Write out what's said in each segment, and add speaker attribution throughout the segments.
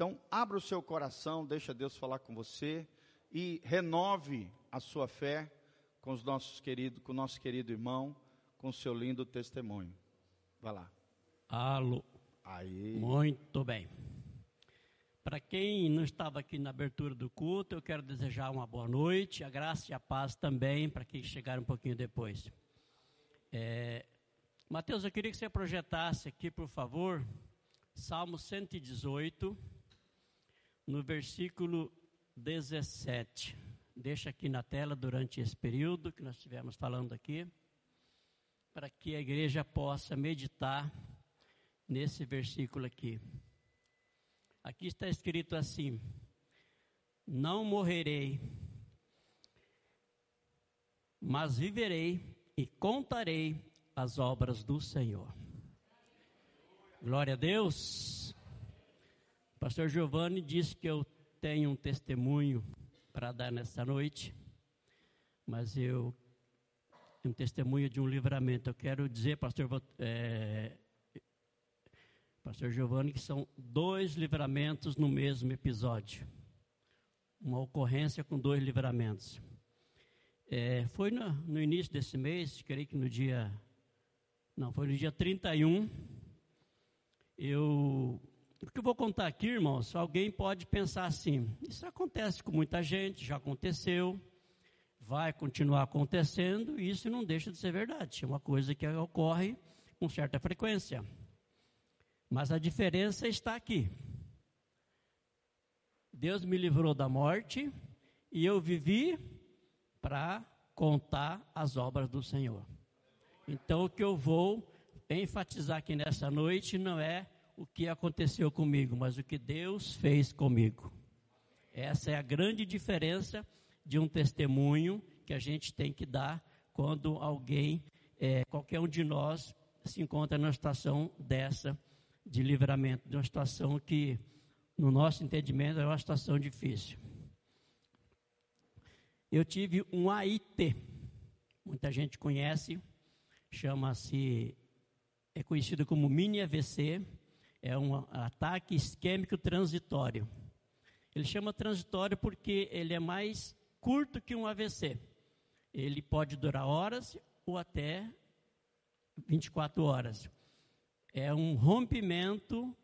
Speaker 1: Então, abra o seu coração, deixa Deus falar com você e renove a sua fé com os nossos queridos, com o nosso querido irmão, com o seu lindo testemunho. Vai lá.
Speaker 2: Alô.
Speaker 1: Aí.
Speaker 2: Muito bem. Para quem não estava aqui na abertura do culto, eu quero desejar uma boa noite, a graça e a paz também para quem chegar um pouquinho depois. É, Mateus, eu queria que você projetasse aqui, por favor, Salmo 118, no versículo 17. Deixa aqui na tela durante esse período que nós estivemos falando aqui, para que a igreja possa meditar nesse versículo aqui. Aqui está escrito assim: Não morrerei, mas viverei e contarei as obras do Senhor. Glória a Deus. Pastor Giovanni disse que eu tenho um testemunho para dar nessa noite, mas eu um testemunho de um livramento. Eu quero dizer, pastor, é, pastor Giovanni, que são dois livramentos no mesmo episódio. Uma ocorrência com dois livramentos. É, foi no, no início desse mês, creio que no dia. Não, foi no dia 31 eu, o que eu vou contar aqui, irmãos, alguém pode pensar assim: isso acontece com muita gente, já aconteceu, vai continuar acontecendo, e isso não deixa de ser verdade. É uma coisa que ocorre com certa frequência. Mas a diferença está aqui. Deus me livrou da morte e eu vivi para contar as obras do Senhor. Então, o que eu vou enfatizar aqui nessa noite não é o que aconteceu comigo, mas o que Deus fez comigo. Essa é a grande diferença de um testemunho que a gente tem que dar quando alguém, é, qualquer um de nós, se encontra numa situação dessa de livramento, de uma situação que, no nosso entendimento, é uma situação difícil. Eu tive um AIT, muita gente conhece, chama-se é conhecido como mini AVC, é um ataque isquêmico transitório. Ele chama transitório porque ele é mais curto que um AVC. Ele pode durar horas ou até 24 horas. É um rompimento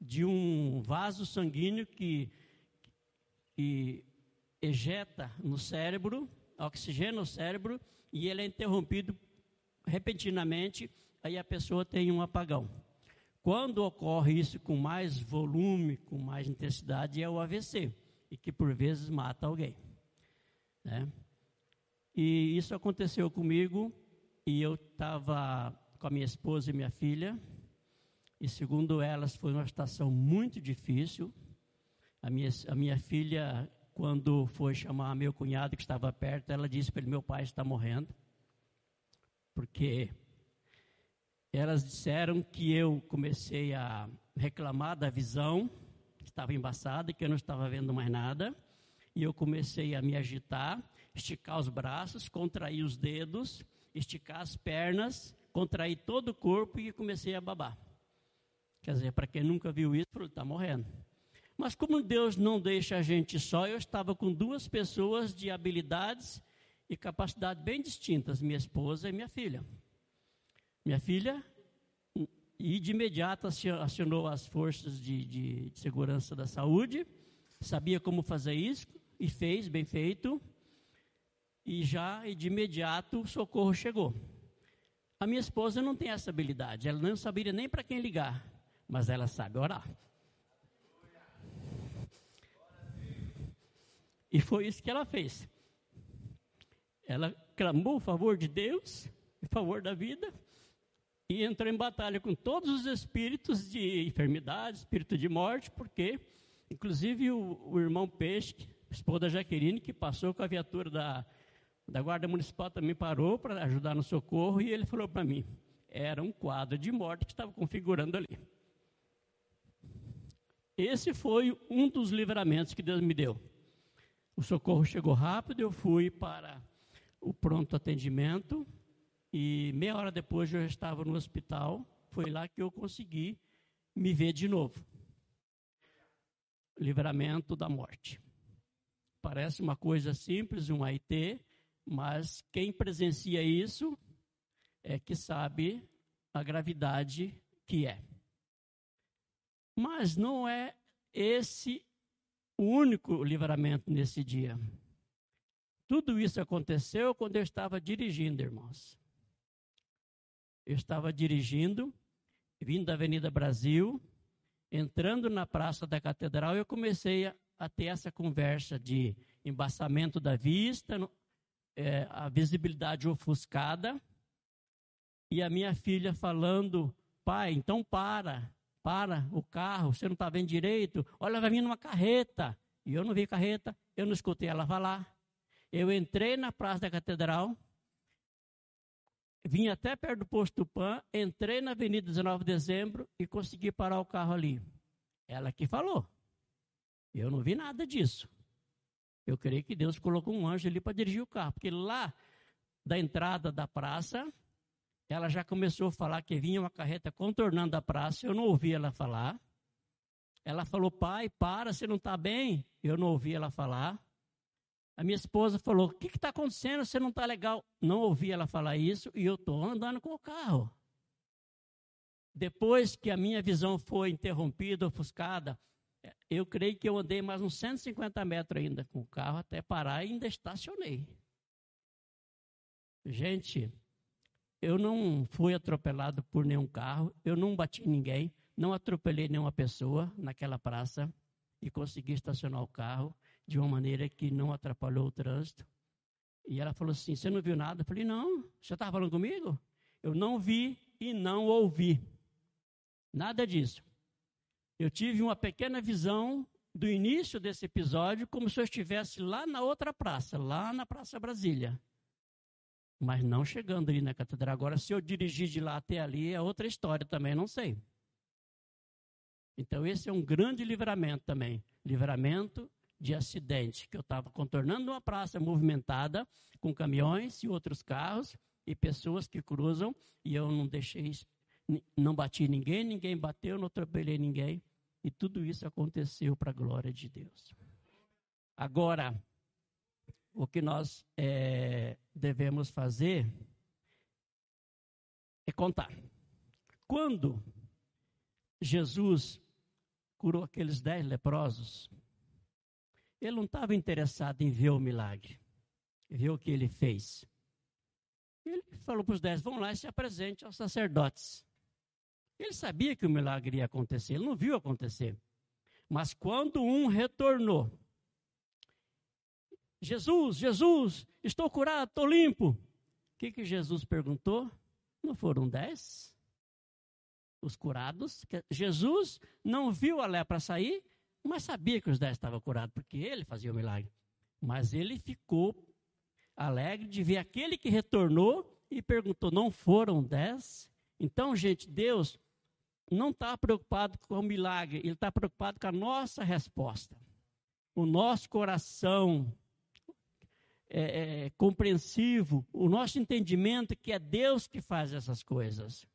Speaker 2: de um vaso sanguíneo que, que ejeta no cérebro, oxigênio no cérebro, e ele é interrompido repentinamente aí a pessoa tem um apagão. Quando ocorre isso com mais volume, com mais intensidade, é o AVC, e que por vezes mata alguém. Né? E isso aconteceu comigo, e eu estava com a minha esposa e minha filha, e segundo elas foi uma situação muito difícil. A minha, a minha filha, quando foi chamar meu cunhado que estava perto, ela disse para ele: Meu pai está morrendo, porque elas disseram que eu comecei a reclamar da visão, que estava embaçada, que eu não estava vendo mais nada, e eu comecei a me agitar, esticar os braços, contrair os dedos, esticar as pernas, contrair todo o corpo e comecei a babar. Quer dizer, para quem nunca viu isso, está morrendo. Mas como Deus não deixa a gente só, eu estava com duas pessoas de habilidades e capacidades bem distintas, minha esposa e minha filha. Minha filha, e de imediato acionou as forças de, de, de segurança da saúde, sabia como fazer isso e fez, bem feito, e já e de imediato o socorro chegou. A minha esposa não tem essa habilidade, ela não saberia nem para quem ligar, mas ela sabe orar. E foi isso que ela fez. Ela clamou o favor de Deus, em favor da vida, e entrou em batalha com todos os espíritos de enfermidade, espírito de morte, porque, inclusive, o, o irmão Peixe, esposa da Jaqueline, que passou com a viatura da, da Guarda Municipal, também parou para ajudar no socorro, e ele falou para mim: era um quadro de morte que estava configurando ali. Esse foi um dos livramentos que Deus me deu. O socorro chegou rápido, eu fui para o pronto atendimento, e meia hora depois eu estava no hospital. Foi lá que eu consegui me ver de novo. livramento da morte. Parece uma coisa simples, um AIT, mas quem presencia isso é que sabe a gravidade que é. Mas não é esse o único livramento nesse dia. Tudo isso aconteceu quando eu estava dirigindo, irmãos. Eu estava dirigindo, vindo da Avenida Brasil, entrando na Praça da Catedral, eu comecei a, a ter essa conversa de embaçamento da vista, é, a visibilidade ofuscada, e a minha filha falando: pai, então para, para o carro, você não está vendo direito, olha, vai vir uma carreta. E eu não vi carreta, eu não escutei ela falar. Eu entrei na Praça da Catedral, vim até perto do posto Tupã, entrei na Avenida 19 de Dezembro e consegui parar o carro ali. Ela que falou. Eu não vi nada disso. Eu creio que Deus colocou um anjo ali para dirigir o carro, porque lá da entrada da praça, ela já começou a falar que vinha uma carreta contornando a praça, eu não ouvi ela falar. Ela falou, pai, para, você não está bem? Eu não ouvi ela falar. A minha esposa falou: O que está acontecendo? Você não está legal. Não ouvi ela falar isso e eu estou andando com o carro. Depois que a minha visão foi interrompida, ofuscada, eu creio que eu andei mais uns 150 metros ainda com o carro até parar e ainda estacionei. Gente, eu não fui atropelado por nenhum carro, eu não bati ninguém, não atropelei nenhuma pessoa naquela praça e consegui estacionar o carro de uma maneira que não atrapalhou o trânsito. E ela falou assim: Você não viu nada? Eu falei: Não, você estava falando comigo? Eu não vi e não ouvi. Nada disso. Eu tive uma pequena visão do início desse episódio, como se eu estivesse lá na outra praça, lá na Praça Brasília. Mas não chegando ali na catedral. Agora, se eu dirigir de lá até ali, é outra história também, não sei. Então, esse é um grande livramento também. Livramento de acidente, que eu estava contornando uma praça movimentada com caminhões e outros carros e pessoas que cruzam e eu não deixei, não bati ninguém, ninguém bateu, não atropelei ninguém e tudo isso aconteceu para a glória de Deus. Agora, o que nós é, devemos fazer é contar. Quando Jesus curou aqueles dez leprosos, ele não estava interessado em ver o milagre, ver o que ele fez. Ele falou para os dez: vão lá e se apresente aos sacerdotes. Ele sabia que o milagre ia acontecer, ele não viu acontecer. Mas quando um retornou, Jesus, Jesus, estou curado, estou limpo. O que, que Jesus perguntou? Não foram dez? Os curados? Jesus não viu a lepra sair, mas sabia que os dez estavam curados, porque ele fazia o milagre. Mas ele ficou alegre de ver aquele que retornou e perguntou: não foram dez? Então, gente, Deus não está preocupado com o milagre, ele está preocupado com a nossa resposta. O nosso coração é, é, compreensivo, o nosso entendimento que é Deus que faz essas coisas.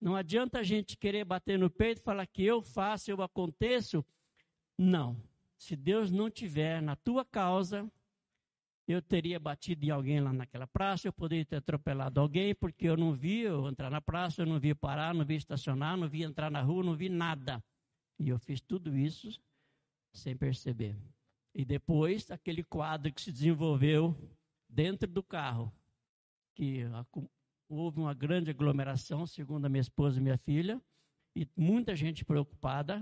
Speaker 2: Não adianta a gente querer bater no peito e falar que eu faço, eu aconteço. Não. Se Deus não tiver na tua causa, eu teria batido em alguém lá naquela praça, eu poderia ter atropelado alguém, porque eu não vi eu entrar na praça, eu não vi parar, não vi estacionar, não vi entrar na rua, não vi nada. E eu fiz tudo isso sem perceber. E depois, aquele quadro que se desenvolveu dentro do carro, que houve uma grande aglomeração, segundo a minha esposa e minha filha, e muita gente preocupada.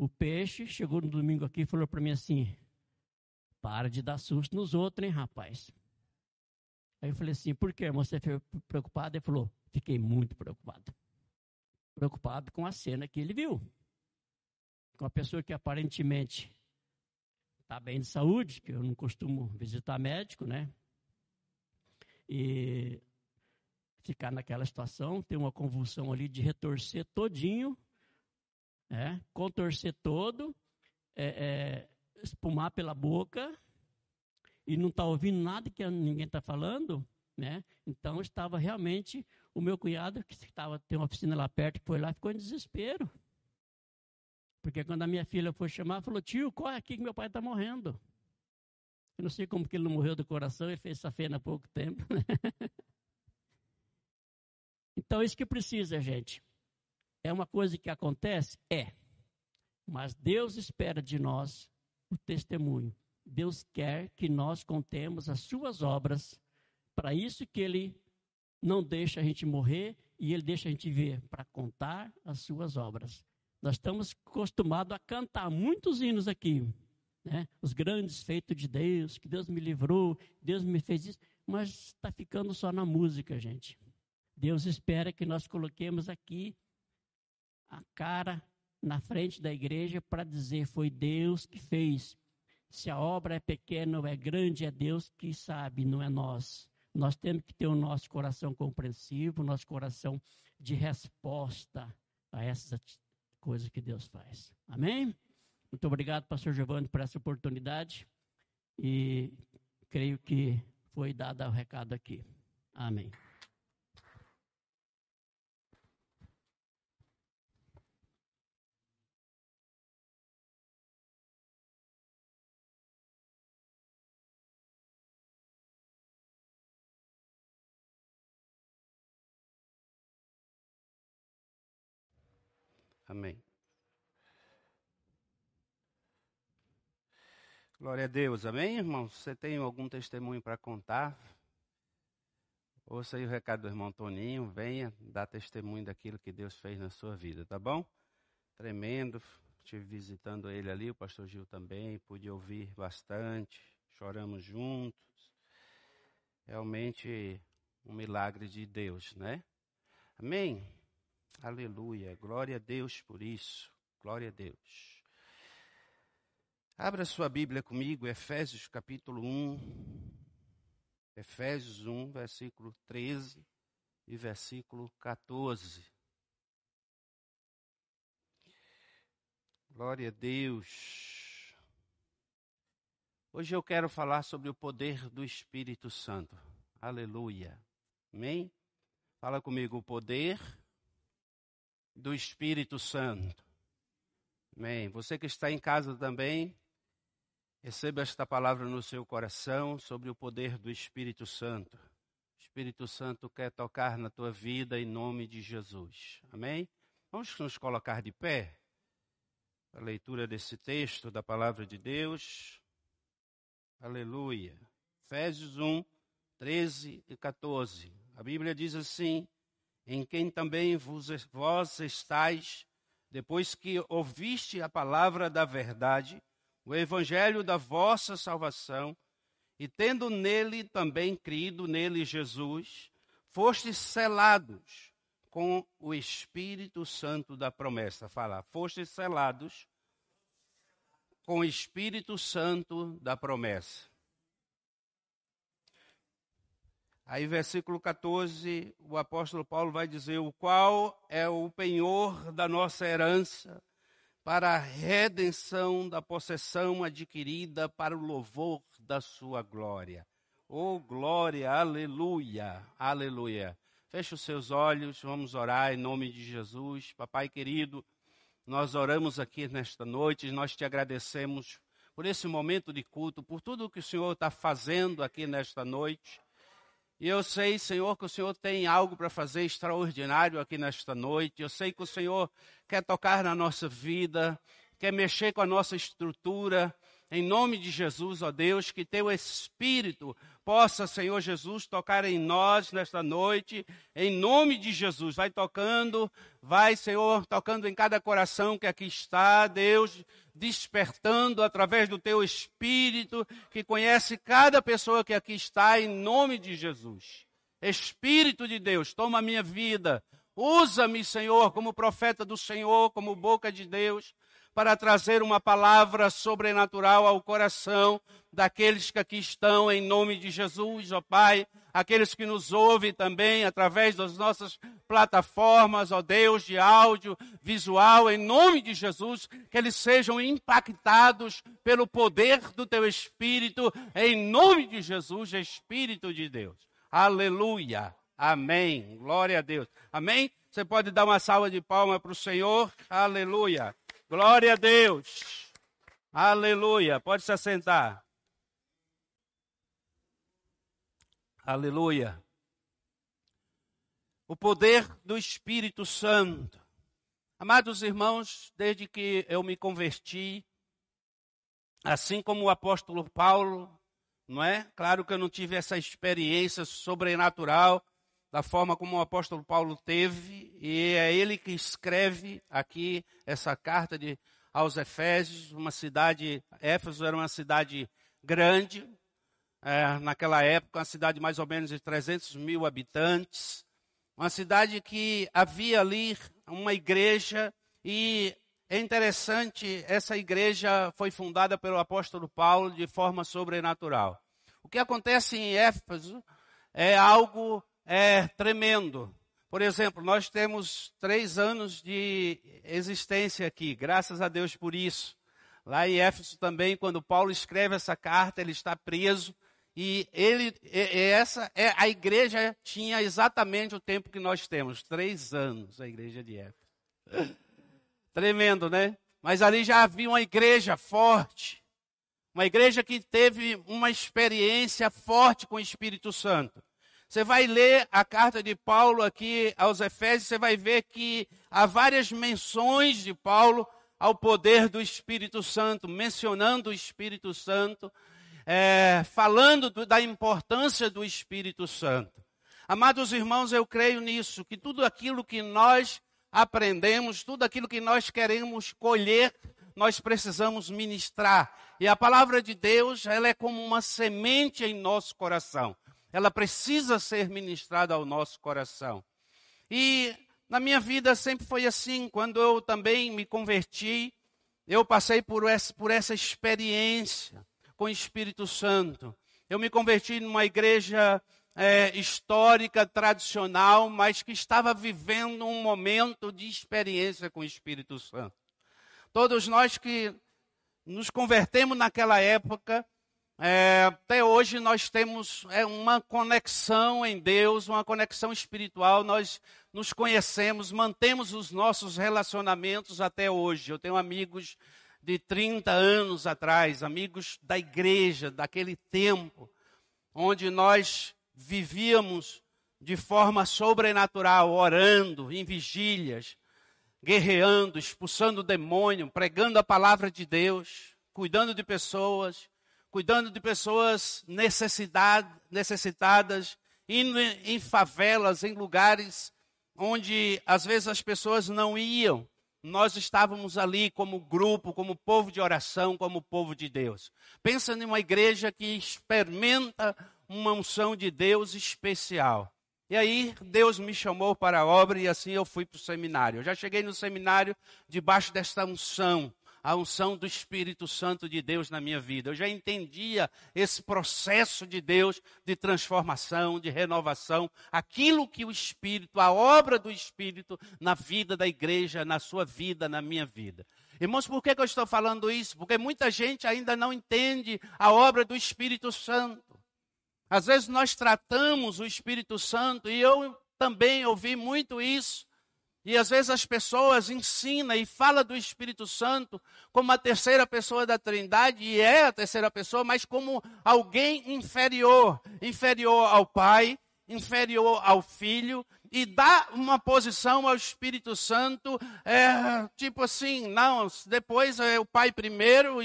Speaker 2: O, peixe chegou no domingo aqui e falou para mim assim: para de dar susto nos outros, hein, rapaz? Aí eu falei assim: por que você ficou preocupado? Ele falou: fiquei muito preocupado. Preocupado com a cena que ele viu. Com a pessoa que aparentemente está bem de saúde, que eu não costumo visitar médico, né? E ficar naquela situação, ter uma convulsão ali de retorcer todinho, é, contorcer todo, é, é, espumar pela boca e não está ouvindo nada que ninguém está falando, né? Então estava realmente o meu cunhado que estava tem uma oficina lá perto que foi lá ficou em desespero. Porque quando a minha filha foi chamar, falou: tio, corre aqui que meu pai está morrendo. Eu não sei como que ele não morreu do coração, ele fez essa feina há pouco tempo. então, isso que precisa, gente. É uma coisa que acontece? É. Mas Deus espera de nós o testemunho. Deus quer que nós contemos as suas obras. Para isso que ele não deixa a gente morrer e ele deixa a gente ver para contar as suas obras. Nós estamos acostumados a cantar muitos hinos aqui, né? Os grandes feitos de Deus, que Deus me livrou, Deus me fez isso, mas está ficando só na música, gente. Deus espera que nós coloquemos aqui a cara na frente da igreja para dizer foi Deus que fez. Se a obra é pequena ou é grande, é Deus que sabe, não é nós. Nós temos que ter o nosso coração compreensivo, o nosso coração de resposta a essas coisas que Deus faz. Amém? Muito obrigado, pastor Giovanni, por essa oportunidade. E creio que foi dado o recado aqui. Amém.
Speaker 3: Amém. Glória a Deus, amém, irmão? Você tem algum testemunho para contar? Ouça aí o recado do irmão Toninho, venha dar testemunho daquilo que Deus fez na sua vida, tá bom? Tremendo, estive visitando ele ali, o pastor Gil também, pude ouvir bastante, choramos juntos. Realmente um milagre de Deus, né? Amém? Aleluia. Glória a Deus por isso. Glória a Deus. Abra sua Bíblia comigo, Efésios capítulo 1. Efésios 1, versículo 13 e versículo 14. Glória a Deus. Hoje eu quero falar sobre o poder do Espírito Santo. Aleluia. Amém? Fala comigo, o poder do Espírito Santo. Amém. Você que está em casa também, receba esta palavra no seu coração sobre o poder do Espírito Santo. O Espírito Santo quer tocar na tua vida em nome de Jesus. Amém? Vamos nos colocar de pé. A leitura desse texto da palavra de Deus. Aleluia. Efésios 1, 13 e 14. A Bíblia diz assim: em quem também vos, vós estáis, depois que ouviste a palavra da verdade, o evangelho da vossa salvação, e tendo nele também crido, nele Jesus, fostes selados com o Espírito Santo da promessa. Fala, fostes selados com o Espírito Santo da promessa. Aí, versículo 14, o apóstolo Paulo vai dizer: O qual é o penhor da nossa herança, para a redenção da possessão adquirida para o louvor da sua glória. Oh, glória, aleluia, aleluia. Feche os seus olhos, vamos orar em nome de Jesus. Papai querido, nós oramos aqui nesta noite, nós te agradecemos por esse momento de culto, por tudo que o Senhor está fazendo aqui nesta noite. E eu sei, Senhor, que o Senhor tem algo para fazer extraordinário aqui nesta noite. Eu sei que o Senhor quer tocar na nossa vida, quer mexer com a nossa estrutura. Em nome de Jesus, ó Deus, que teu Espírito possa, Senhor Jesus, tocar em nós nesta noite. Em nome de Jesus, vai tocando, vai, Senhor, tocando em cada coração que aqui está, Deus despertando através do teu Espírito, que conhece cada pessoa que aqui está, em nome de Jesus. Espírito de Deus, toma a minha vida, usa-me, Senhor, como profeta do Senhor, como boca de Deus, para trazer uma palavra sobrenatural ao coração daqueles que aqui estão, em nome de Jesus, ó Pai aqueles que nos ouvem também através das nossas plataformas, ó Deus, de áudio, visual, em nome de Jesus, que eles sejam impactados pelo poder do Teu Espírito, em nome de Jesus, Espírito de Deus. Aleluia. Amém. Glória a Deus. Amém. Você pode dar uma salva de palmas para o Senhor. Aleluia. Glória a Deus. Aleluia. Pode se assentar. Aleluia. O poder do Espírito Santo. Amados irmãos, desde que eu me converti, assim como o apóstolo Paulo, não é? Claro que eu não tive essa experiência sobrenatural da forma como o apóstolo Paulo teve, e é ele que escreve aqui essa carta de, aos Efésios, uma cidade, Éfeso era uma cidade grande, é, naquela época, uma cidade mais ou menos de 300 mil habitantes, uma cidade que havia ali uma igreja e é interessante, essa igreja foi fundada pelo apóstolo Paulo de forma sobrenatural. O que acontece em Éfeso é algo é, tremendo. Por exemplo, nós temos três anos de existência aqui, graças a Deus por isso. Lá em Éfeso também, quando Paulo escreve essa carta, ele está preso. E ele, e essa, é, a igreja tinha exatamente o tempo que nós temos, três anos, a igreja de Éfeso. Tremendo, né? Mas ali já havia uma igreja forte, uma igreja que teve uma experiência forte com o Espírito Santo. Você vai ler a carta de Paulo aqui aos Efésios, você vai ver que há várias menções de Paulo ao poder do Espírito Santo, mencionando o Espírito Santo, é, falando do, da importância do Espírito Santo. Amados irmãos, eu creio nisso, que tudo aquilo que nós aprendemos, tudo aquilo que nós queremos colher, nós precisamos ministrar. E a palavra de Deus, ela é como uma semente em nosso coração ela precisa ser ministrada ao nosso coração. E na minha vida sempre foi assim, quando eu também me converti, eu passei por essa, por essa experiência com o Espírito Santo. Eu me converti numa igreja é, histórica, tradicional, mas que estava vivendo um momento de experiência com o Espírito Santo. Todos nós que nos convertemos naquela época, é, até hoje nós temos é, uma conexão em Deus, uma conexão espiritual, nós nos conhecemos, mantemos os nossos relacionamentos até hoje. Eu tenho amigos de 30 anos atrás, amigos da igreja, daquele tempo, onde nós vivíamos de forma sobrenatural, orando em vigílias, guerreando, expulsando o demônio, pregando a palavra de Deus, cuidando de pessoas cuidando de pessoas necessitadas, indo em favelas, em lugares onde às vezes as pessoas não iam. Nós estávamos ali como grupo, como povo de oração, como povo de Deus. Pensa em uma igreja que experimenta uma unção de Deus especial. E aí Deus me chamou para a obra e assim eu fui para o seminário. Eu já cheguei no seminário debaixo desta unção a unção do Espírito Santo de Deus na minha vida. Eu já entendia esse processo de Deus de transformação, de renovação, aquilo que o Espírito, a obra do Espírito na vida da igreja, na sua vida, na minha vida. Irmãos, por que, que eu estou falando isso? Porque muita gente ainda não entende a obra do Espírito Santo. Às vezes nós tratamos o Espírito Santo, e eu também ouvi muito isso, e às vezes as pessoas ensinam e falam do Espírito Santo como a terceira pessoa da Trindade, e é a terceira pessoa, mas como alguém inferior inferior ao Pai, inferior ao Filho, e dá uma posição ao Espírito Santo, é, tipo assim, não, depois é o Pai primeiro, o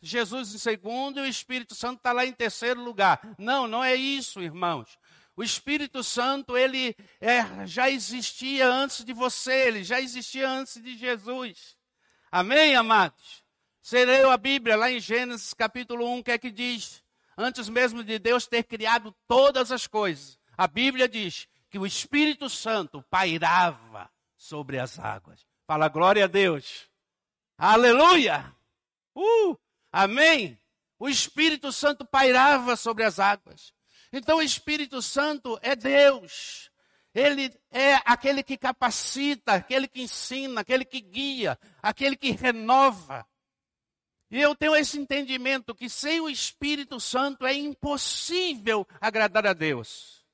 Speaker 3: Jesus em segundo, e o Espírito Santo está lá em terceiro lugar. Não, não é isso, irmãos. O Espírito Santo, ele é, já existia antes de você, ele já existia antes de Jesus. Amém, amados? Você leu a Bíblia lá em Gênesis capítulo 1, o que é que diz? Antes mesmo de Deus ter criado todas as coisas, a Bíblia diz que o Espírito Santo pairava sobre as águas. Fala glória a Deus. Aleluia! Uh! Amém! O Espírito Santo pairava sobre as águas. Então o Espírito Santo é Deus. Ele é aquele que capacita, aquele que ensina, aquele que guia, aquele que renova. E eu tenho esse entendimento que sem o Espírito Santo é impossível agradar a Deus.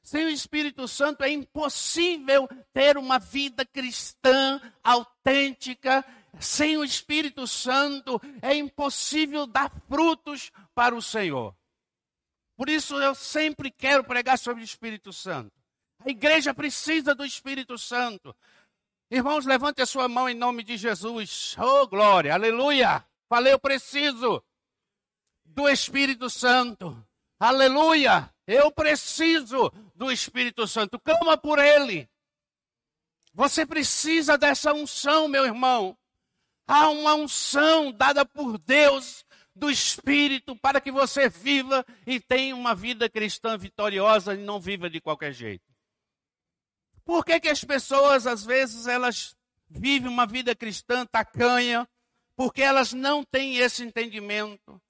Speaker 3: Sem o Espírito Santo é impossível ter uma vida cristã autêntica, Sem o Espírito Santo é impossível dar frutos para o Senhor. Por isso eu sempre quero pregar sobre o Espírito Santo. A igreja precisa do Espírito Santo. Irmãos, levante a sua mão em nome de Jesus. Oh, glória, aleluia. Falei, eu preciso do Espírito Santo. Aleluia. Eu preciso do Espírito Santo. Clama por ele. Você precisa dessa unção, meu irmão. Há uma unção dada por Deus do Espírito para que você viva e tenha uma vida cristã vitoriosa e não viva de qualquer jeito. Por que, que as pessoas, às vezes, elas vivem uma vida cristã tacanha? Porque elas não têm esse entendimento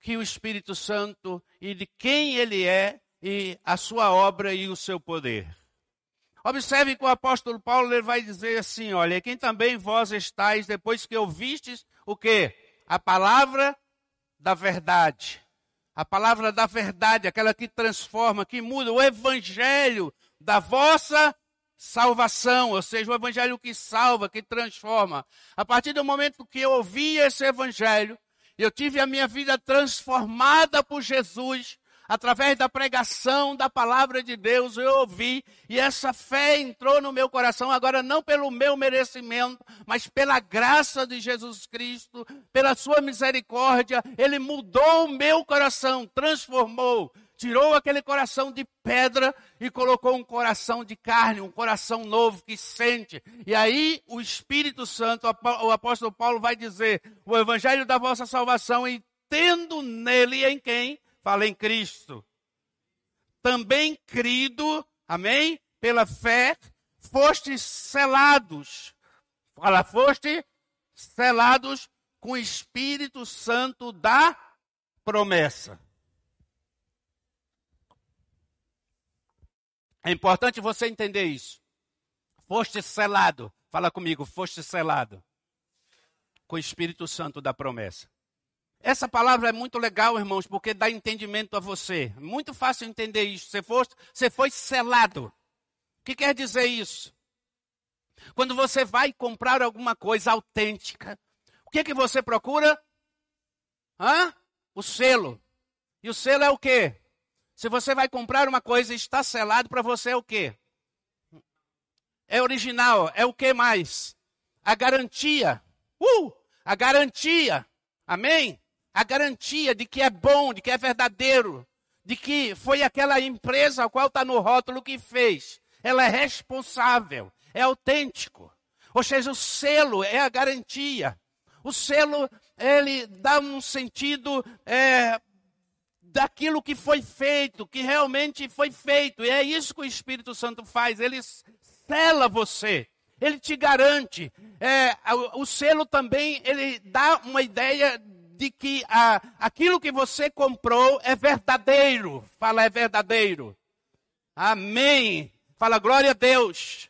Speaker 3: que o Espírito Santo e de quem ele é e a sua obra e o seu poder. Observe que o apóstolo Paulo ele vai dizer assim, olha, quem também vós estáis depois que ouvistes o que? A palavra da verdade. A palavra da verdade, aquela que transforma, que muda, o evangelho da vossa salvação, ou seja, o evangelho que salva, que transforma. A partir do momento que eu ouvi esse evangelho, eu tive a minha vida transformada por Jesus, através da pregação da palavra de Deus, eu ouvi, e essa fé entrou no meu coração, agora não pelo meu merecimento, mas pela graça de Jesus Cristo, pela sua misericórdia, ele mudou o meu coração, transformou, tirou aquele coração de pedra e colocou um coração de carne, um coração novo que sente. E aí o Espírito Santo, o apóstolo Paulo vai dizer: o evangelho da vossa salvação, e tendo nele em quem? Fala em Cristo. Também crido, amém? Pela fé, fostes selados. Fala, foste selados com o Espírito Santo da promessa. É importante você entender isso. Foste selado. Fala comigo, foste selado. Com o Espírito Santo da promessa. Essa palavra é muito legal, irmãos, porque dá entendimento a você. Muito fácil entender isso. Você, foste, você foi selado. O que quer dizer isso? Quando você vai comprar alguma coisa autêntica, o que, que você procura? Hã? O selo. E o selo é o quê? Se você vai comprar uma coisa e está selado para você é o quê? É original, é o que mais? A garantia. Uh! A garantia. Amém? A garantia de que é bom, de que é verdadeiro, de que foi aquela empresa a qual está no rótulo que fez. Ela é responsável, é autêntico. Ou seja, o selo é a garantia. O selo, ele dá um sentido é, daquilo que foi feito, que realmente foi feito. E é isso que o Espírito Santo faz. Ele sela você. Ele te garante. É, o, o selo também, ele dá uma ideia de que a, aquilo que você comprou é verdadeiro. Fala, é verdadeiro. Amém. Fala, glória a Deus.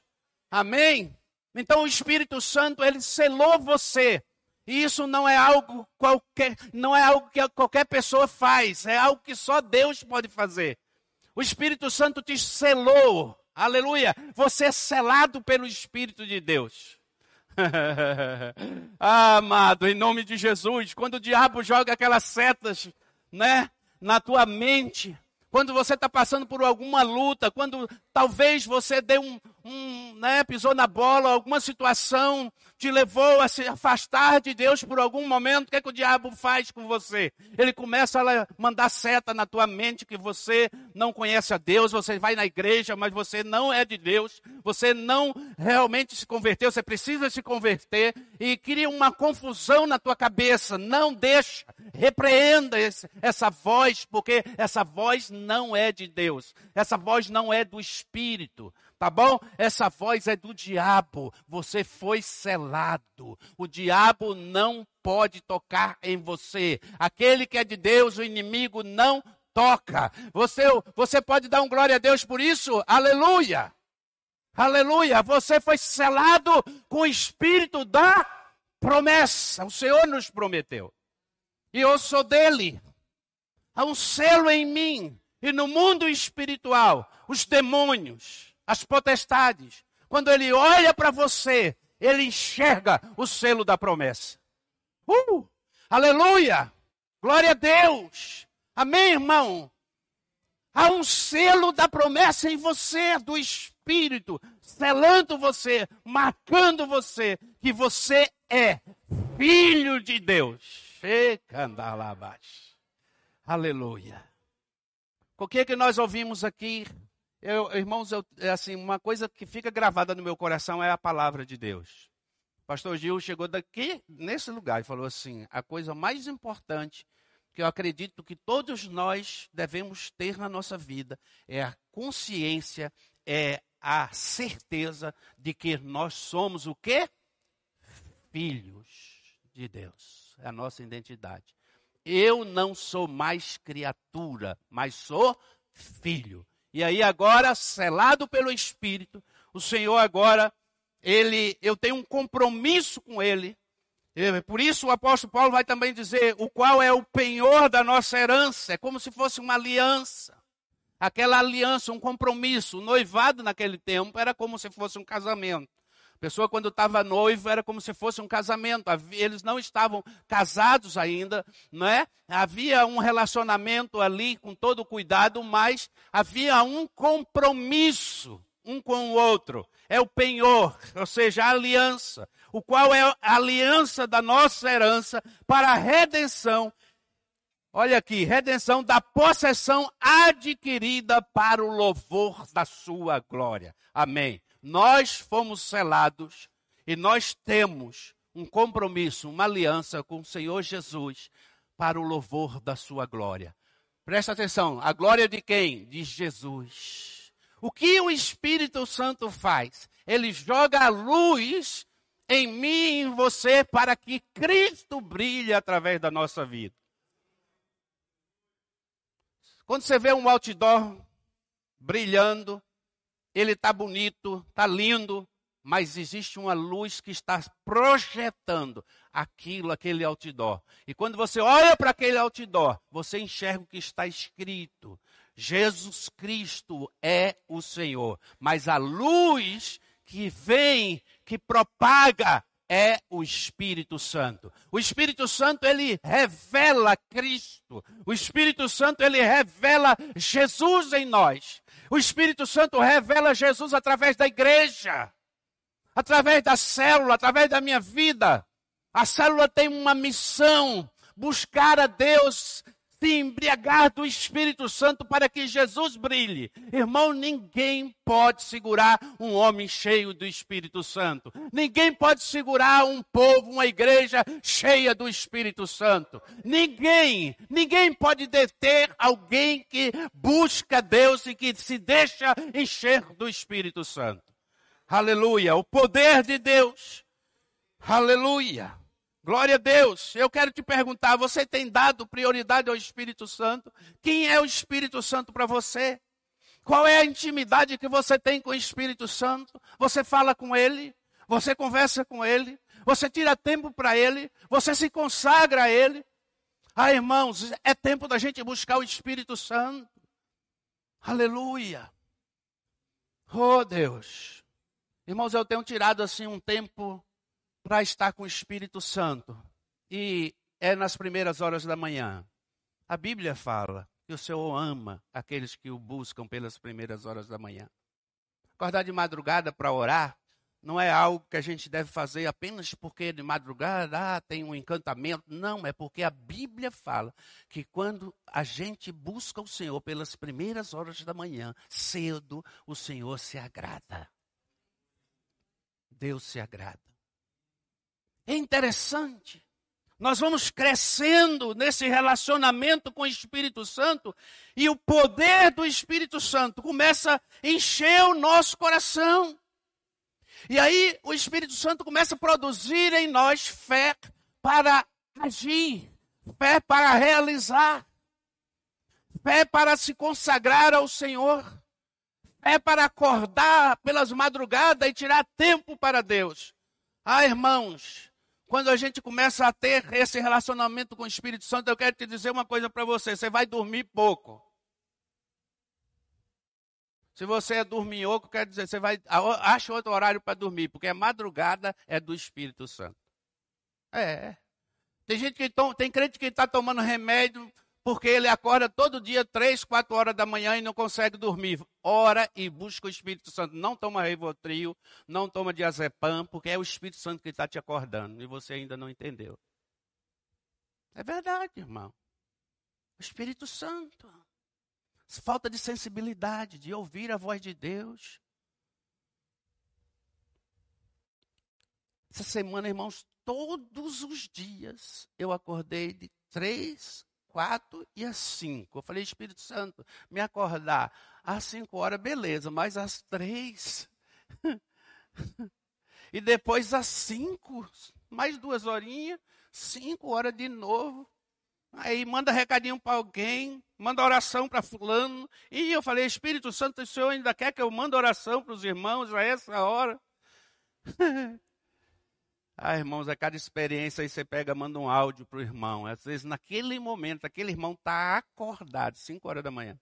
Speaker 3: Amém. Então o Espírito Santo, ele selou você e isso não é algo qualquer, não é algo que qualquer pessoa faz, é algo que só Deus pode fazer. O Espírito Santo te selou. Aleluia! Você é selado pelo Espírito de Deus. ah, amado, em nome de Jesus, quando o diabo joga aquelas setas, né, na tua mente, quando você está passando por alguma luta, quando talvez você dê um, um né, pisou na bola, alguma situação te levou a se afastar de Deus por algum momento, o que, é que o diabo faz com você? Ele começa a mandar seta na tua mente que você não conhece a Deus, você vai na igreja, mas você não é de Deus, você não realmente se converteu, você precisa se converter e cria uma confusão na tua cabeça. Não deixa, repreenda esse, essa voz, porque essa voz não é de Deus, essa voz não é do Espírito tá bom? Essa voz é do diabo. Você foi selado. O diabo não pode tocar em você. Aquele que é de Deus, o inimigo não toca. Você, você pode dar um glória a Deus por isso? Aleluia! Aleluia! Você foi selado com o espírito da promessa. O Senhor nos prometeu. E eu sou dele. Há um selo em mim. E no mundo espiritual, os demônios, as potestades. Quando ele olha para você, ele enxerga o selo da promessa. Uh! Aleluia! Glória a Deus! Amém, irmão? Há um selo da promessa em você, do Espírito, selando você, marcando você, que você é filho de Deus. Aleluia. O que é que nós ouvimos aqui? Eu, irmãos, eu, é assim, uma coisa que fica gravada no meu coração é a palavra de Deus. Pastor Gil chegou daqui, nesse lugar, e falou assim: a coisa mais importante que eu acredito que todos nós devemos ter na nossa vida é a consciência, é a certeza de que nós somos o quê? Filhos de Deus. É a nossa identidade. Eu não sou mais criatura, mas sou filho. E aí agora, selado pelo Espírito, o Senhor agora, ele, eu tenho um compromisso com ele por isso o apóstolo Paulo vai também dizer o qual é o penhor da nossa herança, é como se fosse uma aliança. Aquela aliança, um compromisso, o noivado naquele tempo era como se fosse um casamento. A pessoa quando estava noivo era como se fosse um casamento. Eles não estavam casados ainda, não é? Havia um relacionamento ali com todo cuidado, mas havia um compromisso um com o outro. É o penhor, ou seja, a aliança o qual é a aliança da nossa herança para a redenção. Olha aqui, redenção da possessão adquirida para o louvor da sua glória. Amém. Nós fomos selados e nós temos um compromisso, uma aliança com o Senhor Jesus para o louvor da sua glória. Presta atenção, a glória de quem? De Jesus. O que o Espírito Santo faz? Ele joga a luz em mim e em você para que Cristo brilhe através da nossa vida. Quando você vê um outdoor brilhando, ele está bonito, está lindo, mas existe uma luz que está projetando aquilo, aquele outdoor. E quando você olha para aquele outdoor, você enxerga o que está escrito. Jesus Cristo é o Senhor. Mas a luz que vem, que propaga, é o Espírito Santo. O Espírito Santo ele revela Cristo. O Espírito Santo ele revela Jesus em nós. O Espírito Santo revela Jesus através da igreja, através da célula, através da minha vida. A célula tem uma missão: buscar a Deus se embriagar do Espírito Santo para que Jesus brilhe. Irmão, ninguém pode segurar um homem cheio do Espírito Santo. Ninguém pode segurar um povo, uma igreja cheia do Espírito Santo. Ninguém, ninguém pode deter alguém que busca Deus e que se deixa encher do Espírito Santo. Aleluia, o poder de Deus. Aleluia. Glória a Deus. Eu quero te perguntar: você tem dado prioridade ao Espírito Santo? Quem é o Espírito Santo para você? Qual é a intimidade que você tem com o Espírito Santo? Você fala com ele? Você conversa com ele? Você tira tempo para ele? Você se consagra a ele? Ah, irmãos, é tempo da gente buscar o Espírito Santo. Aleluia. Oh, Deus. Irmãos, eu tenho tirado assim um tempo para estar com o Espírito Santo. E é nas primeiras horas da manhã. A Bíblia fala que o Senhor ama aqueles que o buscam pelas primeiras horas da manhã. Acordar de madrugada para orar não é algo que a gente deve fazer apenas porque de madrugada ah, tem um encantamento. Não, é porque a Bíblia fala que quando a gente busca o Senhor pelas primeiras horas da manhã, cedo, o Senhor se agrada. Deus se agrada. É interessante. Nós vamos crescendo nesse relacionamento com o Espírito Santo e o poder do Espírito Santo começa a encher o nosso coração. E aí o Espírito Santo começa a produzir em nós fé para agir, fé para realizar, fé para se consagrar ao Senhor, fé para acordar pelas madrugadas e tirar tempo para Deus. Ah, irmãos, quando a gente começa a ter esse relacionamento com o Espírito Santo, eu quero te dizer uma coisa para você: você vai dormir pouco. Se você é dorminhoco, quer dizer, você vai acha outro horário para dormir, porque a madrugada é do Espírito Santo. É. Tem gente que tom, tem crente que está tomando remédio porque ele acorda todo dia, três, quatro horas da manhã e não consegue dormir. Ora e busca o Espírito Santo. Não toma Rivotril, não toma diazepam, porque é o Espírito Santo que está te acordando e você ainda não entendeu. É verdade, irmão. O Espírito Santo. Falta de sensibilidade, de ouvir a voz de Deus. Essa semana, irmãos, todos os dias eu acordei de três, quatro e às cinco. Eu falei, Espírito Santo, me acordar às cinco horas, beleza, mas às três. e depois às cinco, mais duas horinhas, cinco horas de novo. Aí manda recadinho para alguém, manda oração para fulano. E eu falei, Espírito Santo, o Senhor ainda quer que eu mande oração para os irmãos a essa hora? ah, irmãos, a cada experiência aí você pega, manda um áudio para o irmão. Às vezes, naquele momento, aquele irmão está acordado, 5 horas da manhã.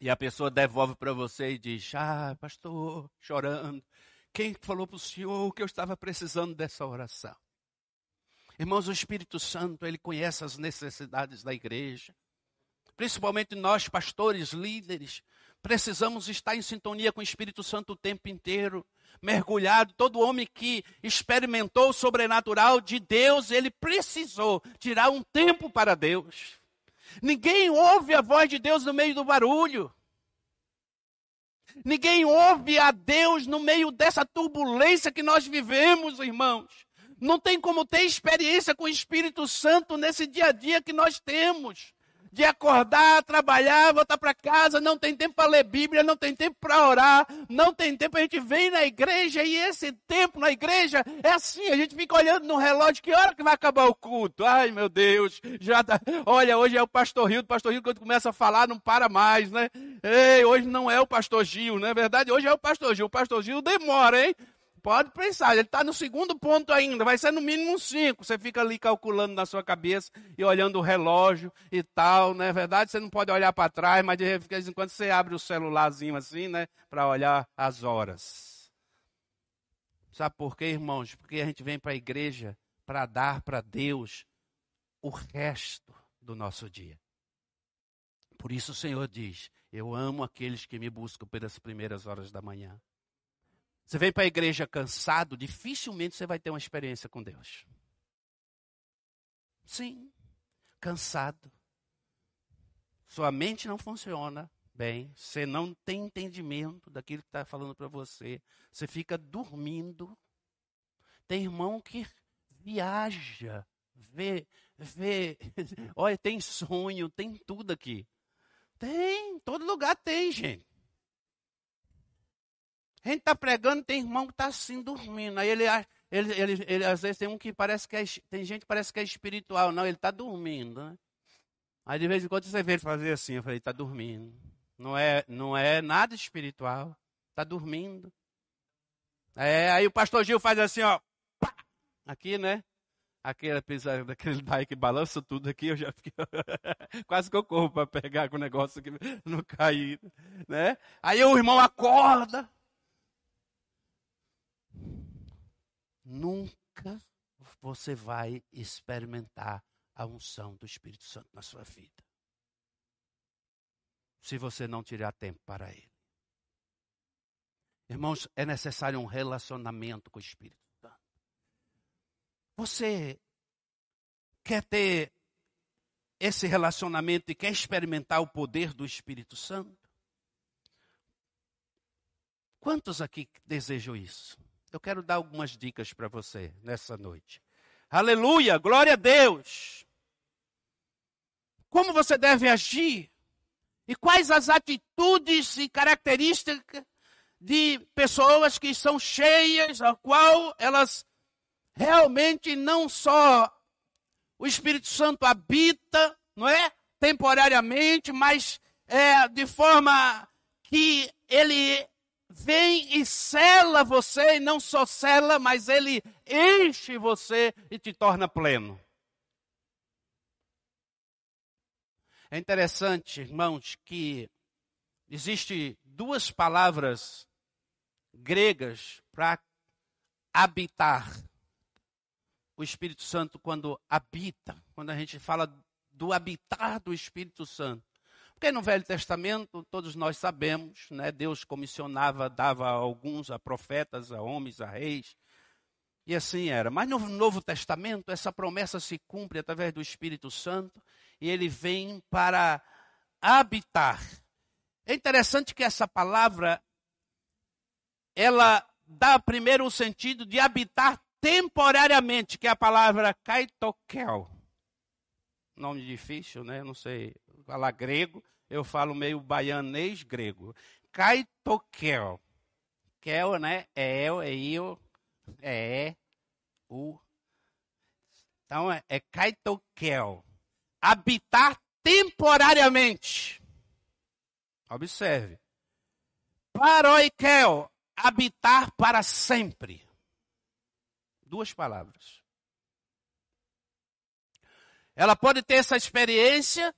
Speaker 3: E a pessoa devolve para você e diz: Ah, pastor, chorando. Quem falou para o senhor que eu estava precisando dessa oração? Irmãos, o Espírito Santo, ele conhece as necessidades da igreja. Principalmente nós, pastores, líderes, precisamos estar em sintonia com o Espírito Santo o tempo inteiro, mergulhado. Todo homem que experimentou o sobrenatural de Deus, ele precisou tirar um tempo para Deus. Ninguém ouve a voz de Deus no meio do barulho. Ninguém ouve a Deus no meio dessa turbulência que nós vivemos, irmãos. Não tem como ter experiência com o Espírito Santo nesse dia a dia que nós temos. De acordar, trabalhar, voltar para casa, não tem tempo para ler Bíblia, não tem tempo para orar, não tem tempo, a gente vem na igreja e esse tempo na igreja é assim, a gente fica olhando no relógio, que hora que vai acabar o culto? Ai meu Deus, já tá, olha, hoje é o pastor Rio, o pastor Rio quando começa a falar não para mais, né? Ei, hoje não é o pastor Gil, não é verdade? Hoje é o pastor Gil, o pastor Gil demora, hein? Pode pensar, ele está no segundo ponto ainda, vai ser no mínimo cinco. Você fica ali calculando na sua cabeça e olhando o relógio e tal, não é verdade? Você não pode olhar para trás, mas de vez em quando você abre o celularzinho assim, né, para olhar as horas. Sabe por quê, irmãos? Porque a gente vem para a igreja para dar para Deus o resto do nosso dia. Por isso o Senhor diz: Eu amo aqueles que me buscam pelas primeiras horas da manhã. Você vem para a igreja cansado, dificilmente você vai ter uma experiência com Deus. Sim, cansado. Sua mente não funciona bem, você não tem entendimento daquilo que está falando para você, você fica dormindo. Tem irmão que viaja, vê, vê, olha, tem sonho, tem tudo aqui. Tem, todo lugar tem, gente. A gente está pregando, tem irmão que está assim dormindo. Aí ele, ele, ele, ele, às vezes tem um que parece que é, tem gente que parece que é espiritual. Não, ele está dormindo. Né? Aí de vez em quando você vê ele fazer assim, eu falei, está dormindo. Não é, não é nada espiritual. Está dormindo. É, aí o pastor Gil faz assim, ó. Pá, aqui, né? Aquele daquele daí que balança tudo aqui, eu já fiquei. Quase que eu corro para pegar com o negócio que não cair. Né? Aí o irmão acorda. Nunca você vai experimentar a unção do Espírito Santo na sua vida. Se você não tirar tempo para Ele. Irmãos, é necessário um relacionamento com o Espírito Santo. Você quer ter esse relacionamento e quer experimentar o poder do Espírito Santo? Quantos aqui desejam isso? Eu quero dar algumas dicas para você nessa noite. Aleluia, glória a Deus. Como você deve agir? E quais as atitudes e características de pessoas que são cheias, a qual elas realmente não só o Espírito Santo habita, não é? Temporariamente, mas é, de forma que ele vem e cela você, e não só cela, mas ele enche você e te torna pleno. É interessante, irmãos, que existe duas palavras gregas para habitar. O Espírito Santo quando habita, quando a gente fala do habitar do Espírito Santo. Porque no Velho Testamento, todos nós sabemos, né, Deus comissionava, dava a alguns a profetas, a homens, a reis, e assim era. Mas no Novo Testamento, essa promessa se cumpre através do Espírito Santo, e ele vem para habitar. É interessante que essa palavra, ela dá primeiro o sentido de habitar temporariamente, que é a palavra kaitokel. Nome difícil, né? Não sei falar grego, eu falo meio baianês grego. Kaitokel. Kel, né? É eu, é eu, é o. Então é, é kaitokel. Habitar temporariamente. Observe. Paroikel. Habitar para sempre. Duas palavras. Ela pode ter essa experiência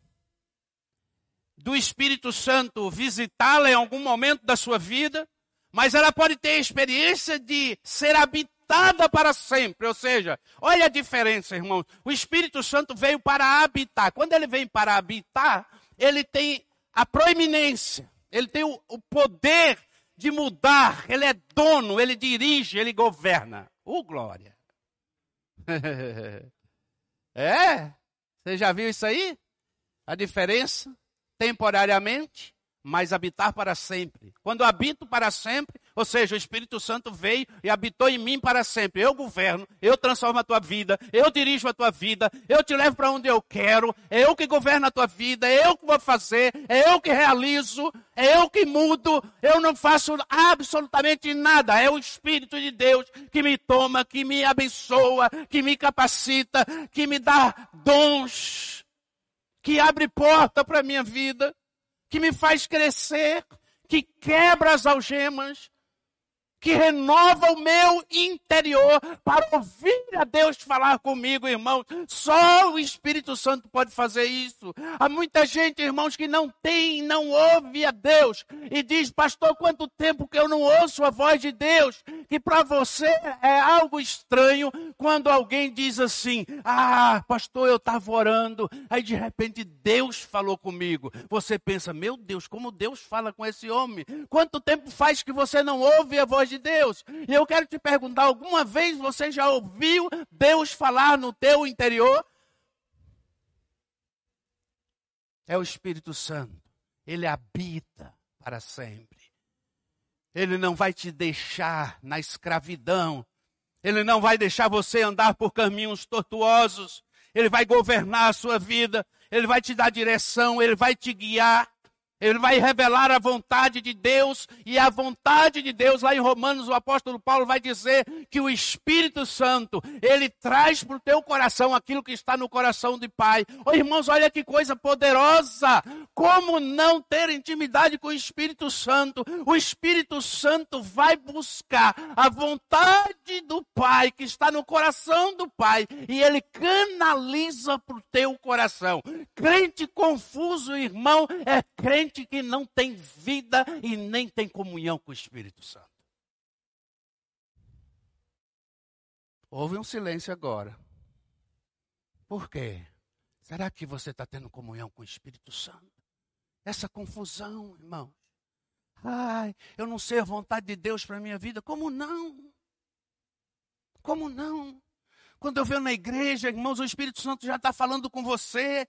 Speaker 3: do Espírito Santo visitá-la em algum momento da sua vida, mas ela pode ter a experiência de ser habitada para sempre. Ou seja, olha a diferença, irmãos. O Espírito Santo veio para habitar. Quando ele vem para habitar, ele tem a proeminência, ele tem o, o poder de mudar, ele é dono, ele dirige, ele governa. O oh, glória. é? Você já viu isso aí? A diferença? temporariamente, mas habitar para sempre. Quando habito para sempre, ou seja, o Espírito Santo veio e habitou em mim para sempre. Eu governo, eu transformo a tua vida, eu dirijo a tua vida, eu te levo para onde eu quero, é eu que governo a tua vida, é eu que vou fazer, é eu que realizo, é eu que mudo, eu não faço absolutamente nada. É o Espírito de Deus que me toma, que me abençoa, que me capacita, que me dá dons que abre porta para a minha vida, que me faz crescer, que quebra as algemas, que renova o meu interior para ouvir a Deus falar comigo, irmãos. Só o Espírito Santo pode fazer isso. Há muita gente, irmãos, que não tem, não ouve a Deus e diz, pastor, quanto tempo que eu não ouço a voz de Deus? Que para você é algo estranho quando alguém diz assim: Ah, pastor, eu estava orando, aí de repente Deus falou comigo. Você pensa, meu Deus, como Deus fala com esse homem? Quanto tempo faz que você não ouve a voz de Deus. E eu quero te perguntar: alguma vez você já ouviu Deus falar no teu interior? É o Espírito Santo. Ele habita para sempre. Ele não vai te deixar na escravidão. Ele não vai deixar você andar por caminhos tortuosos. Ele vai governar a sua vida. Ele vai te dar direção. Ele vai te guiar. Ele vai revelar a vontade de Deus, e a vontade de Deus, lá em Romanos, o apóstolo Paulo vai dizer que o Espírito Santo, ele traz para o teu coração aquilo que está no coração de Pai. Oh, irmãos, olha que coisa poderosa! Como não ter intimidade com o Espírito Santo? O Espírito Santo vai buscar a vontade do Pai, que está no coração do Pai, e ele canaliza para o teu coração. Crente confuso, irmão, é crente que não tem vida e nem tem comunhão com o Espírito Santo. Houve um silêncio agora. Por quê? Será que você está tendo comunhão com o Espírito Santo? Essa confusão, irmãos. Ai, eu não sei a vontade de Deus para a minha vida. Como não? Como não? Quando eu venho na igreja, irmãos, o Espírito Santo já está falando com você.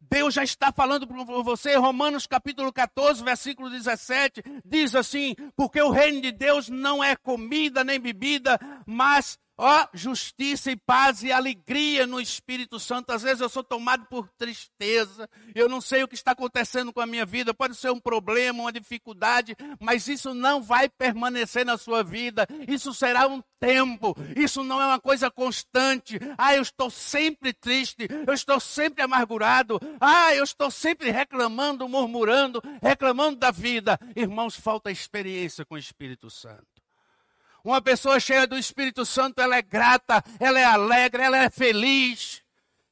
Speaker 3: Deus já está falando para você, Romanos capítulo 14, versículo 17, diz assim: Porque o reino de Deus não é comida nem bebida, mas Ó, justiça e paz e alegria no Espírito Santo. Às vezes eu sou tomado por tristeza, eu não sei o que está acontecendo com a minha vida, pode ser um problema, uma dificuldade, mas isso não vai permanecer na sua vida. Isso será um tempo, isso não é uma coisa constante. Ah, eu estou sempre triste, eu estou sempre amargurado, ah, eu estou sempre reclamando, murmurando, reclamando da vida. Irmãos, falta experiência com o Espírito Santo. Uma pessoa cheia do Espírito Santo, ela é grata, ela é alegre, ela é feliz.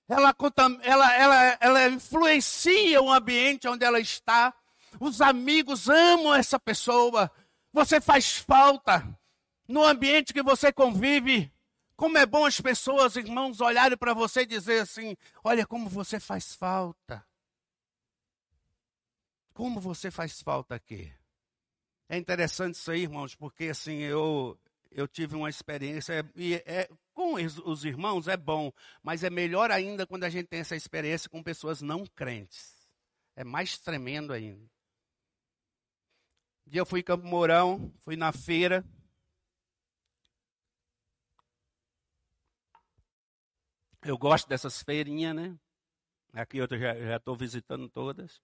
Speaker 3: ela, ela, ela, ela influencia o ambiente onde ela está. Os amigos amam essa pessoa. Você faz falta no ambiente que você convive. Como é bom as pessoas, irmãos, olharem para você e dizer assim: olha como você faz falta. Como você faz falta aqui. É interessante isso aí, irmãos, porque assim, eu, eu tive uma experiência, e é, com os irmãos é bom, mas é melhor ainda quando a gente tem essa experiência com pessoas não crentes. É mais tremendo ainda. Um dia eu fui em Campo Mourão, fui na feira. Eu gosto dessas feirinhas, né? Aqui eu já estou visitando todas.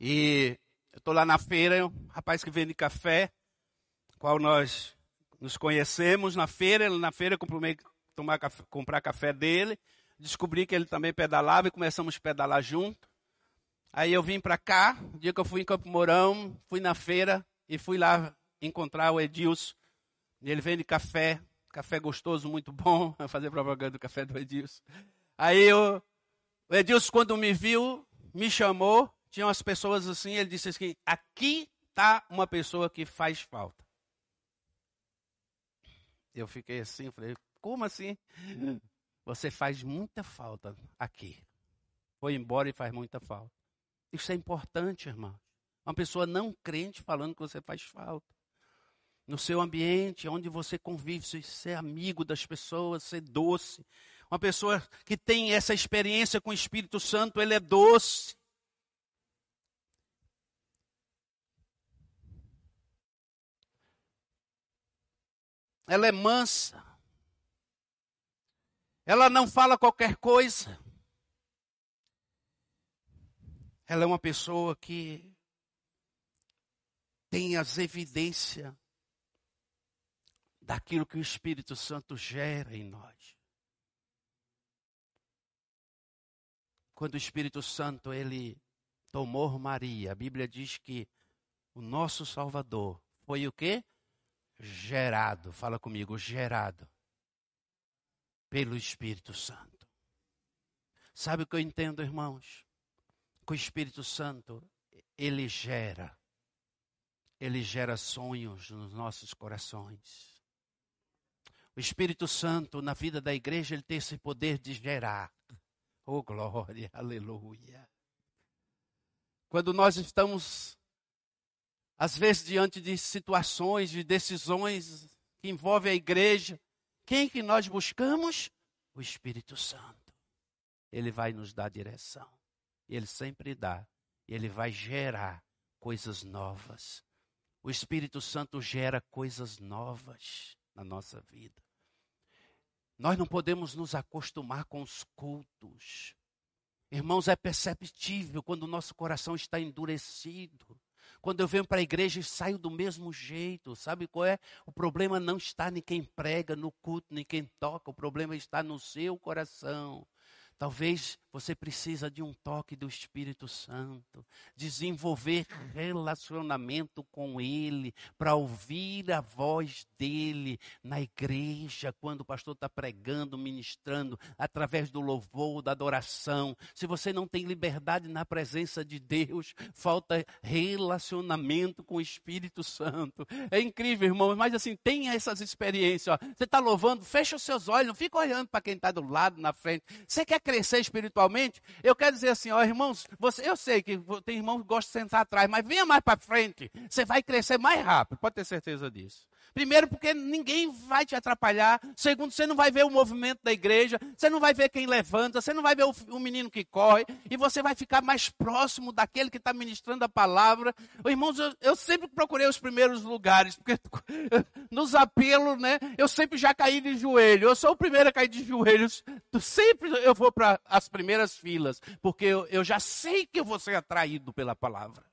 Speaker 3: E eu estou lá na feira, um rapaz que vende café, qual nós nos conhecemos na feira, na feira comprei, tomar comprar café dele, descobri que ele também pedalava e começamos a pedalar junto. Aí eu vim para cá, dia que eu fui em Campo Mourão, fui na feira e fui lá encontrar o Edilson. Ele vende café, café gostoso, muito bom. Fazer propaganda do café do Edilson. Aí eu, o Edilson, quando me viu, me chamou. Tinha umas pessoas assim, ele disse assim: aqui está uma pessoa que faz falta. Eu fiquei assim, falei, como assim? Você faz muita falta aqui. Foi embora e faz muita falta. Isso é importante, irmão. Uma pessoa não crente falando que você faz falta. No seu ambiente, onde você convive, ser amigo das pessoas, ser doce. Uma pessoa que tem essa experiência com o Espírito Santo, ele é doce. Ela é mansa, ela não fala qualquer coisa. Ela é uma pessoa que tem as evidências daquilo que o Espírito Santo gera em nós. Quando o Espírito Santo ele tomou Maria, a Bíblia diz que o nosso Salvador foi o quê? Gerado, fala comigo, gerado pelo Espírito Santo. Sabe o que eu entendo, irmãos? Que o Espírito Santo, ele gera, ele gera sonhos nos nossos corações. O Espírito Santo, na vida da igreja, ele tem esse poder de gerar. Oh, glória, aleluia. Quando nós estamos às vezes diante de situações, de decisões que envolvem a igreja, quem que nós buscamos? O Espírito Santo. Ele vai nos dar direção. Ele sempre dá. Ele vai gerar coisas novas. O Espírito Santo gera coisas novas na nossa vida. Nós não podemos nos acostumar com os cultos. Irmãos, é perceptível quando o nosso coração está endurecido. Quando eu venho para a igreja e saio do mesmo jeito, sabe qual é? O problema não está em quem prega, no culto, nem quem toca, o problema está no seu coração. Talvez você precisa de um toque do Espírito Santo, desenvolver relacionamento com Ele, para ouvir a voz dele na igreja, quando o pastor está pregando, ministrando, através do louvor, da adoração. Se você não tem liberdade na presença de Deus, falta relacionamento com o Espírito Santo. É incrível, irmão, mas assim, tenha essas experiências. Ó. Você está louvando, fecha os seus olhos, não fica olhando para quem está do lado, na frente. Você quer crescer espiritualmente, eu quero dizer assim, ó, irmãos, você, eu sei que tem irmãos que gostam de sentar atrás, mas venha mais para frente, você vai crescer mais rápido, pode ter certeza disso. Primeiro, porque ninguém vai te atrapalhar. Segundo, você não vai ver o movimento da igreja. Você não vai ver quem levanta. Você não vai ver o, o menino que corre. E você vai ficar mais próximo daquele que está ministrando a palavra. Irmãos, eu, eu, sempre procurei os primeiros lugares. Porque nos apelos, né? Eu sempre já caí de joelho. Eu sou o primeiro a cair de joelhos. Sempre eu vou para as primeiras filas. Porque eu, eu já sei que eu vou ser atraído pela palavra.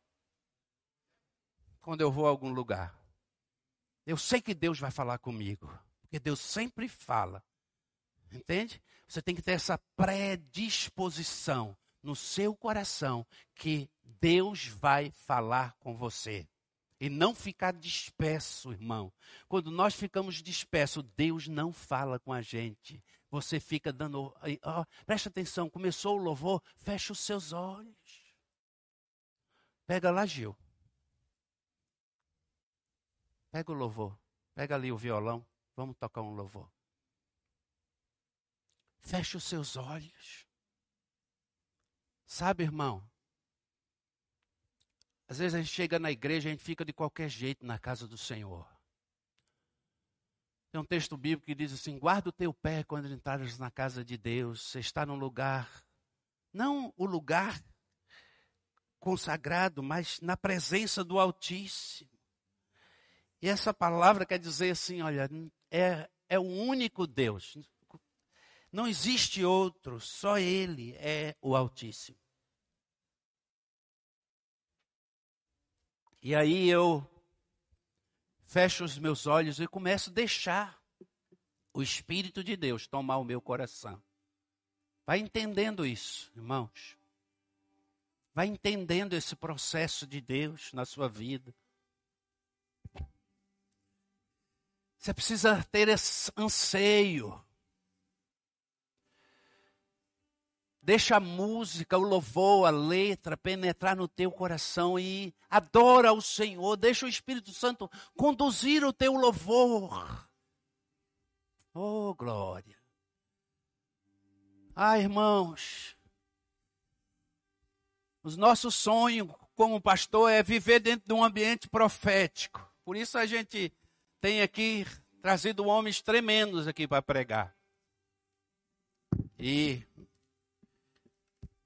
Speaker 3: Quando eu vou a algum lugar. Eu sei que Deus vai falar comigo, porque Deus sempre fala. Entende? Você tem que ter essa predisposição no seu coração que Deus vai falar com você. E não ficar disperso, irmão. Quando nós ficamos dispersos, Deus não fala com a gente. Você fica dando. Oh, presta atenção, começou o louvor, fecha os seus olhos. Pega lá, Gil. Pega o louvor. Pega ali o violão. Vamos tocar um louvor. Feche os seus olhos. Sabe, irmão? Às vezes a gente chega na igreja, a gente fica de qualquer jeito na casa do Senhor. Tem um texto bíblico que diz assim: guarda o teu pé quando entrares na casa de Deus. Você está num lugar, não o lugar consagrado, mas na presença do Altíssimo. E essa palavra quer dizer assim: olha, é, é o único Deus. Não existe outro, só Ele é o Altíssimo. E aí eu fecho os meus olhos e começo a deixar o Espírito de Deus tomar o meu coração. Vai entendendo isso, irmãos. Vai entendendo esse processo de Deus na sua vida. Você precisa ter esse anseio Deixa a música, o louvor, a letra penetrar no teu coração e adora o Senhor. Deixa o Espírito Santo conduzir o teu louvor. Oh, glória. Ah, irmãos. Os nossos sonhos como pastor é viver dentro de um ambiente profético. Por isso a gente tem aqui trazido homens tremendos aqui para pregar. E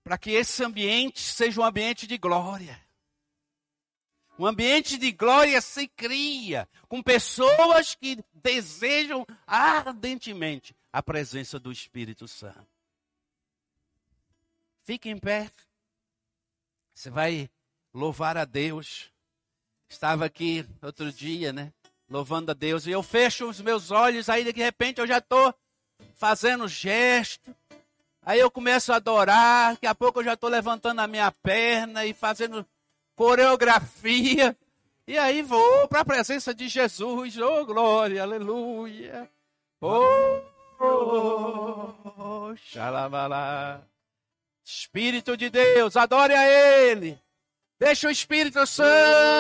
Speaker 3: para que esse ambiente seja um ambiente de glória. Um ambiente de glória se cria com pessoas que desejam ardentemente a presença do Espírito Santo. Fique em pé. Você vai louvar a Deus. Estava aqui outro dia, né? Louvando a Deus. E eu fecho os meus olhos, aí de repente eu já estou fazendo gesto. Aí eu começo a adorar, daqui a pouco eu já estou levantando a minha perna e fazendo coreografia. E aí vou para a presença de Jesus. Oh, glória, aleluia. Oh, oh, xalabalá. Espírito de Deus, adore a Ele. Deixa o Espírito Santo